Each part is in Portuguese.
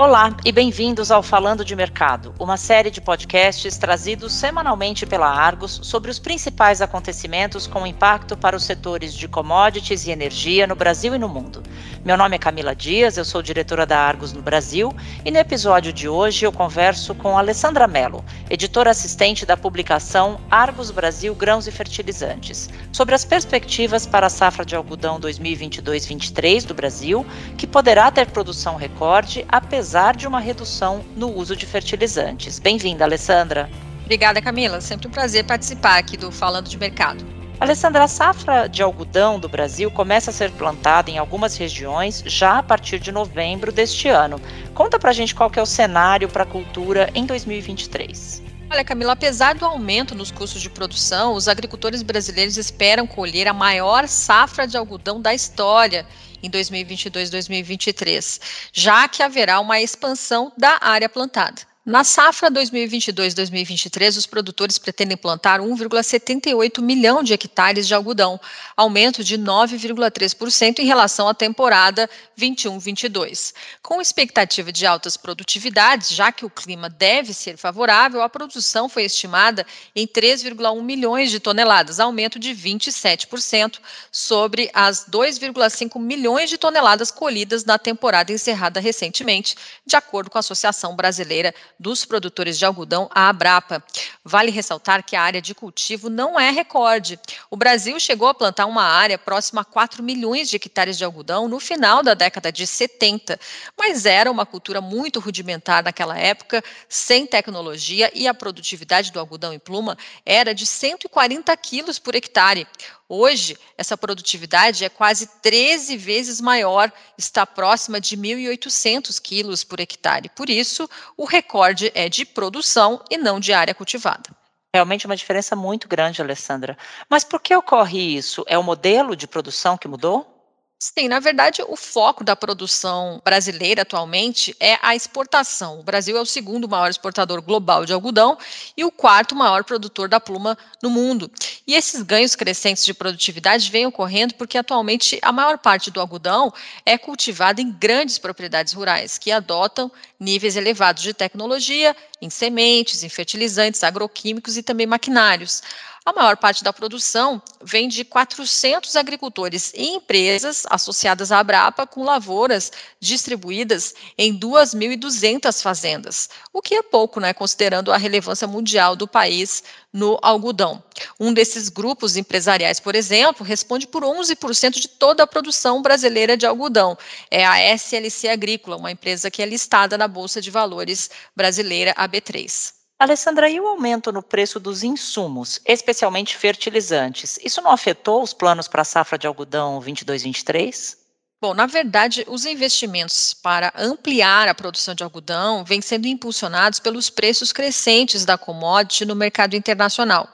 Olá e bem-vindos ao Falando de Mercado, uma série de podcasts trazidos semanalmente pela Argos sobre os principais acontecimentos com impacto para os setores de commodities e energia no Brasil e no mundo. Meu nome é Camila Dias, eu sou diretora da Argos no Brasil e no episódio de hoje eu converso com Alessandra Mello, editora assistente da publicação Argos Brasil Grãos e Fertilizantes, sobre as perspectivas para a safra de algodão 2022-23 do Brasil, que poderá ter produção recorde apesar apesar de uma redução no uso de fertilizantes. Bem-vinda, Alessandra. Obrigada, Camila. Sempre um prazer participar aqui do Falando de Mercado. Alessandra, a safra de algodão do Brasil começa a ser plantada em algumas regiões já a partir de novembro deste ano. Conta pra gente qual que é o cenário para a cultura em 2023. Olha, Camila, apesar do aumento nos custos de produção, os agricultores brasileiros esperam colher a maior safra de algodão da história em 2022-2023, já que haverá uma expansão da área plantada. Na safra 2022-2023, os produtores pretendem plantar 1,78 milhão de hectares de algodão, aumento de 9,3% em relação à temporada 21-22. Com expectativa de altas produtividades, já que o clima deve ser favorável, a produção foi estimada em 3,1 milhões de toneladas, aumento de 27% sobre as 2,5 milhões de toneladas colhidas na temporada encerrada recentemente, de acordo com a Associação Brasileira dos produtores de algodão, a Abrapa. Vale ressaltar que a área de cultivo não é recorde. O Brasil chegou a plantar uma área próxima a 4 milhões de hectares de algodão no final da década de 70, mas era uma cultura muito rudimentar naquela época, sem tecnologia e a produtividade do algodão em pluma era de 140 quilos por hectare. Hoje, essa produtividade é quase 13 vezes maior, está próxima de 1.800 quilos por hectare. Por isso, o recorde é de produção e não de área cultivada. Realmente uma diferença muito grande, Alessandra. Mas por que ocorre isso? É o modelo de produção que mudou? Sim, na verdade, o foco da produção brasileira atualmente é a exportação. O Brasil é o segundo maior exportador global de algodão e o quarto maior produtor da pluma no mundo. E esses ganhos crescentes de produtividade vêm ocorrendo porque atualmente a maior parte do algodão é cultivada em grandes propriedades rurais que adotam níveis elevados de tecnologia em sementes, em fertilizantes, agroquímicos e também maquinários. A maior parte da produção vem de 400 agricultores e empresas associadas à Abrapa, com lavouras distribuídas em 2.200 fazendas, o que é pouco, né, considerando a relevância mundial do país no algodão. Um desses grupos empresariais, por exemplo, responde por 11% de toda a produção brasileira de algodão. É a SLC Agrícola, uma empresa que é listada na Bolsa de Valores brasileira AB3. Alessandra, e o aumento no preço dos insumos, especialmente fertilizantes, isso não afetou os planos para a safra de algodão 22-23? Bom, na verdade, os investimentos para ampliar a produção de algodão vêm sendo impulsionados pelos preços crescentes da commodity no mercado internacional.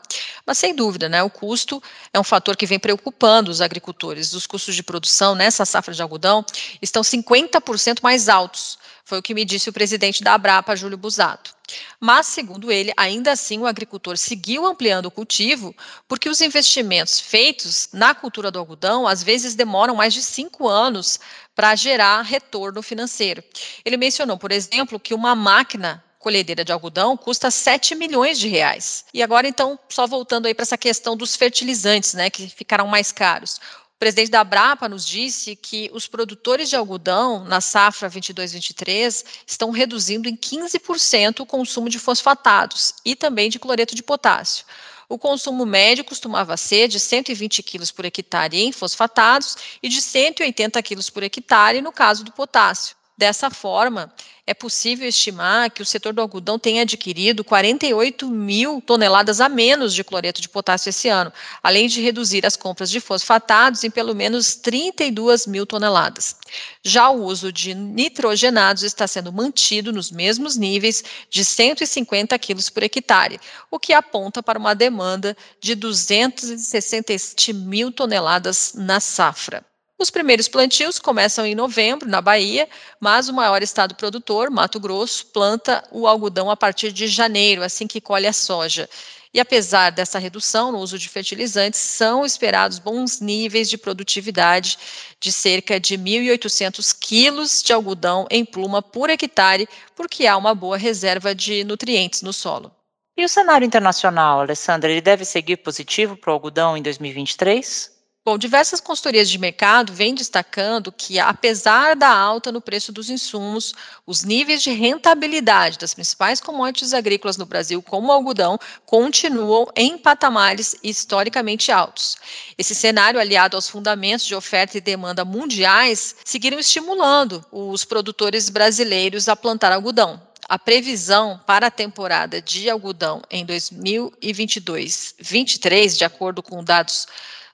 Mas, sem dúvida, né, o custo é um fator que vem preocupando os agricultores. Os custos de produção nessa safra de algodão estão 50% mais altos foi o que me disse o presidente da Abrapa, Júlio Busato. Mas, segundo ele, ainda assim o agricultor seguiu ampliando o cultivo, porque os investimentos feitos na cultura do algodão às vezes demoram mais de cinco anos para gerar retorno financeiro. Ele mencionou, por exemplo, que uma máquina colhedeira de algodão custa 7 milhões de reais. E agora, então, só voltando aí para essa questão dos fertilizantes, né, que ficaram mais caros. O presidente da Abrapa nos disse que os produtores de algodão na safra 22-23 estão reduzindo em 15% o consumo de fosfatados e também de cloreto de potássio. O consumo médio costumava ser de 120 quilos por hectare em fosfatados e de 180 quilos por hectare no caso do potássio. Dessa forma, é possível estimar que o setor do algodão tenha adquirido 48 mil toneladas a menos de cloreto de potássio esse ano, além de reduzir as compras de fosfatados em pelo menos 32 mil toneladas. Já o uso de nitrogenados está sendo mantido nos mesmos níveis de 150 quilos por hectare, o que aponta para uma demanda de 267 mil toneladas na safra. Os primeiros plantios começam em novembro, na Bahia, mas o maior estado produtor, Mato Grosso, planta o algodão a partir de janeiro, assim que colhe a soja. E apesar dessa redução no uso de fertilizantes, são esperados bons níveis de produtividade de cerca de 1.800 quilos de algodão em pluma por hectare, porque há uma boa reserva de nutrientes no solo. E o cenário internacional, Alessandra, ele deve seguir positivo para o algodão em 2023? Bom, diversas consultorias de mercado vêm destacando que, apesar da alta no preço dos insumos, os níveis de rentabilidade das principais commodities agrícolas no Brasil, como o algodão, continuam em patamares historicamente altos. Esse cenário, aliado aos fundamentos de oferta e demanda mundiais, seguiram estimulando os produtores brasileiros a plantar algodão. A previsão para a temporada de algodão em 2022-23, de acordo com dados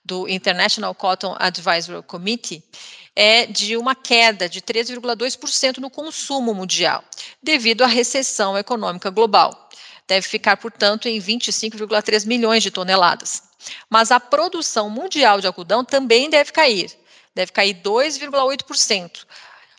do International Cotton Advisory Committee é de uma queda de 3,2% no consumo mundial, devido à recessão econômica global. Deve ficar, portanto, em 25,3 milhões de toneladas. Mas a produção mundial de algodão também deve cair, deve cair 2,8%.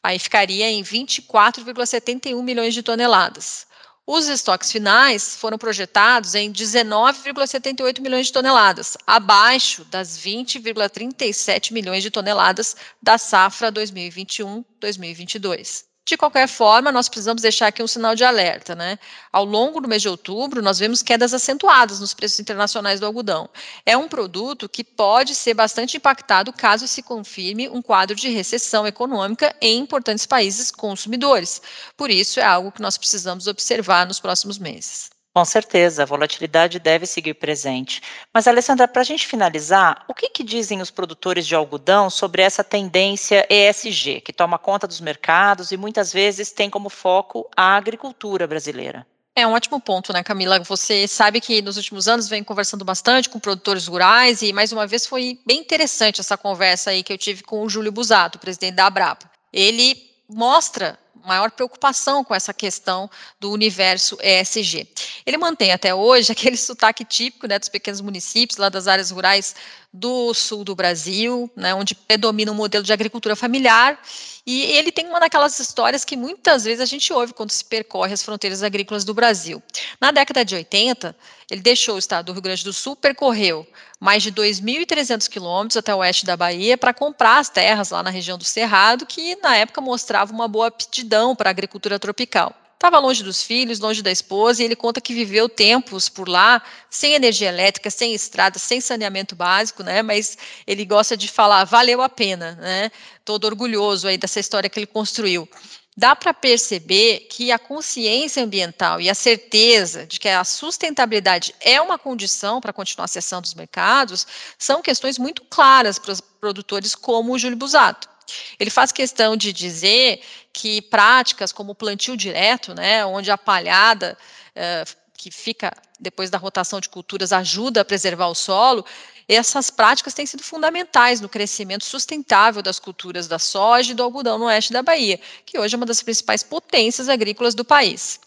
Aí ficaria em 24,71 milhões de toneladas. Os estoques finais foram projetados em 19,78 milhões de toneladas, abaixo das 20,37 milhões de toneladas da safra 2021-2022. De qualquer forma, nós precisamos deixar aqui um sinal de alerta, né? Ao longo do mês de outubro, nós vemos quedas acentuadas nos preços internacionais do algodão. É um produto que pode ser bastante impactado caso se confirme um quadro de recessão econômica em importantes países consumidores. Por isso, é algo que nós precisamos observar nos próximos meses. Com certeza, a volatilidade deve seguir presente. Mas, Alessandra, para a gente finalizar, o que, que, dizem os produtores de algodão sobre essa tendência ESG, que toma conta dos mercados e muitas vezes tem como foco a agricultura brasileira? É um ótimo ponto, né, Camila? Você sabe que nos últimos anos vem conversando bastante com produtores rurais e, mais uma vez, foi bem interessante essa conversa aí que eu tive com o Júlio Busato, presidente da Abrapa. Ele mostra maior preocupação com essa questão do universo ESG. Ele mantém até hoje aquele sotaque típico né, dos pequenos municípios, lá das áreas rurais do sul do Brasil, né, onde predomina um modelo de agricultura familiar, e ele tem uma daquelas histórias que muitas vezes a gente ouve quando se percorre as fronteiras agrícolas do Brasil. Na década de 80, ele deixou o estado do Rio Grande do Sul, percorreu mais de 2.300 quilômetros até o oeste da Bahia para comprar as terras lá na região do Cerrado, que na época mostrava uma boa aptidão para a agricultura tropical. Estava longe dos filhos, longe da esposa, e ele conta que viveu tempos por lá, sem energia elétrica, sem estrada, sem saneamento básico, né? Mas ele gosta de falar, valeu a pena, né? Todo orgulhoso aí dessa história que ele construiu. Dá para perceber que a consciência ambiental e a certeza de que a sustentabilidade é uma condição para continuar acessando os mercados são questões muito claras para os produtores como o Júlio Busato. Ele faz questão de dizer que práticas como o plantio direto, né, onde a palhada eh, que fica depois da rotação de culturas ajuda a preservar o solo, essas práticas têm sido fundamentais no crescimento sustentável das culturas da soja e do algodão no oeste da Bahia, que hoje é uma das principais potências agrícolas do país.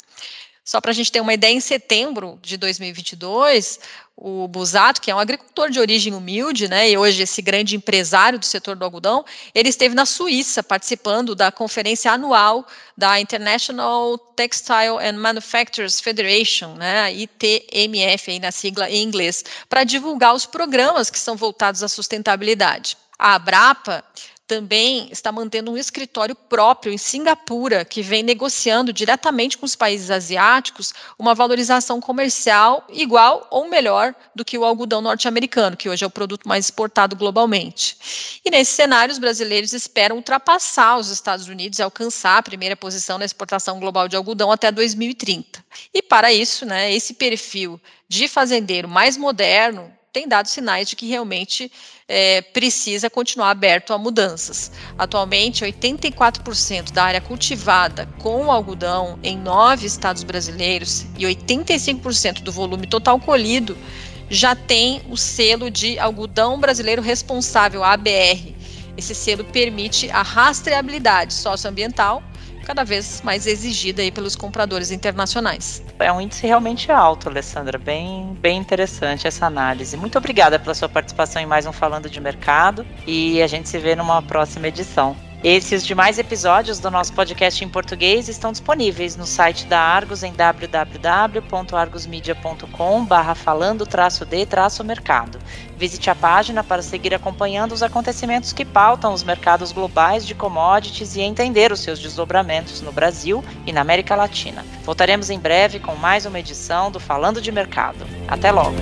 Só para a gente ter uma ideia, em setembro de 2022, o Busato, que é um agricultor de origem humilde, né, e hoje esse grande empresário do setor do algodão, ele esteve na Suíça participando da conferência anual da International Textile and Manufacturers Federation, né, ITMF aí na sigla em inglês, para divulgar os programas que são voltados à sustentabilidade. A Abrapa também está mantendo um escritório próprio em Singapura, que vem negociando diretamente com os países asiáticos uma valorização comercial igual ou melhor do que o algodão norte-americano, que hoje é o produto mais exportado globalmente. E nesse cenário, os brasileiros esperam ultrapassar os Estados Unidos e alcançar a primeira posição na exportação global de algodão até 2030. E para isso, né, esse perfil de fazendeiro mais moderno, tem dado sinais de que realmente é, precisa continuar aberto a mudanças. Atualmente, 84% da área cultivada com algodão em nove estados brasileiros e 85% do volume total colhido já tem o selo de algodão brasileiro responsável, ABR. Esse selo permite a rastreabilidade socioambiental cada vez mais exigida aí pelos compradores internacionais. É um índice realmente alto, Alessandra, bem, bem interessante essa análise. Muito obrigada pela sua participação em mais um Falando de Mercado e a gente se vê numa próxima edição. Esse e os demais episódios do nosso podcast em português estão disponíveis no site da Argos em www.argosmedia.com/barra falando-de-mercado. Visite a página para seguir acompanhando os acontecimentos que pautam os mercados globais de commodities e entender os seus desdobramentos no Brasil e na América Latina. Voltaremos em breve com mais uma edição do Falando de Mercado. Até logo!